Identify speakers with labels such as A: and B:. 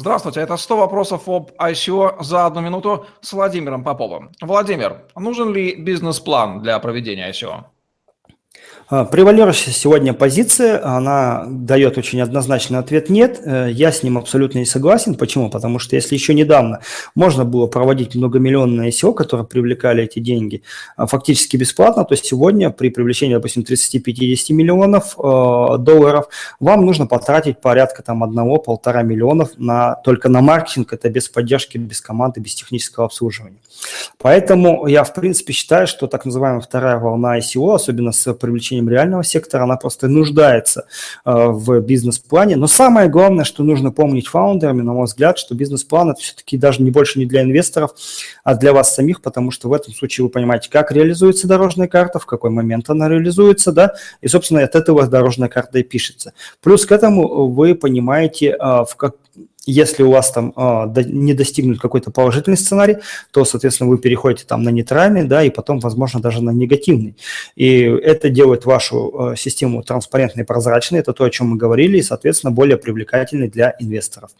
A: Здравствуйте, это 100 вопросов об ICO за одну минуту с Владимиром Поповым. Владимир, нужен ли бизнес-план для проведения ICO?
B: А, превалирующая сегодня позиция, она дает очень однозначный ответ «нет». Э, я с ним абсолютно не согласен. Почему? Потому что если еще недавно можно было проводить многомиллионные SEO, которые привлекали эти деньги а, фактически бесплатно, то сегодня при привлечении, допустим, 30-50 миллионов э, долларов вам нужно потратить порядка там одного-полтора миллионов на, только на маркетинг, это без поддержки, без команды, без технического обслуживания. Поэтому я, в принципе, считаю, что так называемая вторая волна ICO, особенно с привлечением реального сектора, она просто нуждается э, в бизнес-плане. Но самое главное, что нужно помнить фаундерами, на мой взгляд, что бизнес-план это все-таки даже не больше не для инвесторов, а для вас самих, потому что в этом случае вы понимаете, как реализуется дорожная карта, в какой момент она реализуется, да, и, собственно, от этого дорожная карта и пишется. Плюс к этому вы понимаете, э, в как, если у вас там э, не достигнут какой-то положительный сценарий, то, соответственно, вы переходите там на нейтральный, да, и потом, возможно, даже на негативный. И это делает вашу э, систему транспарентной, прозрачной, это то, о чем мы говорили, и, соответственно, более привлекательной для инвесторов.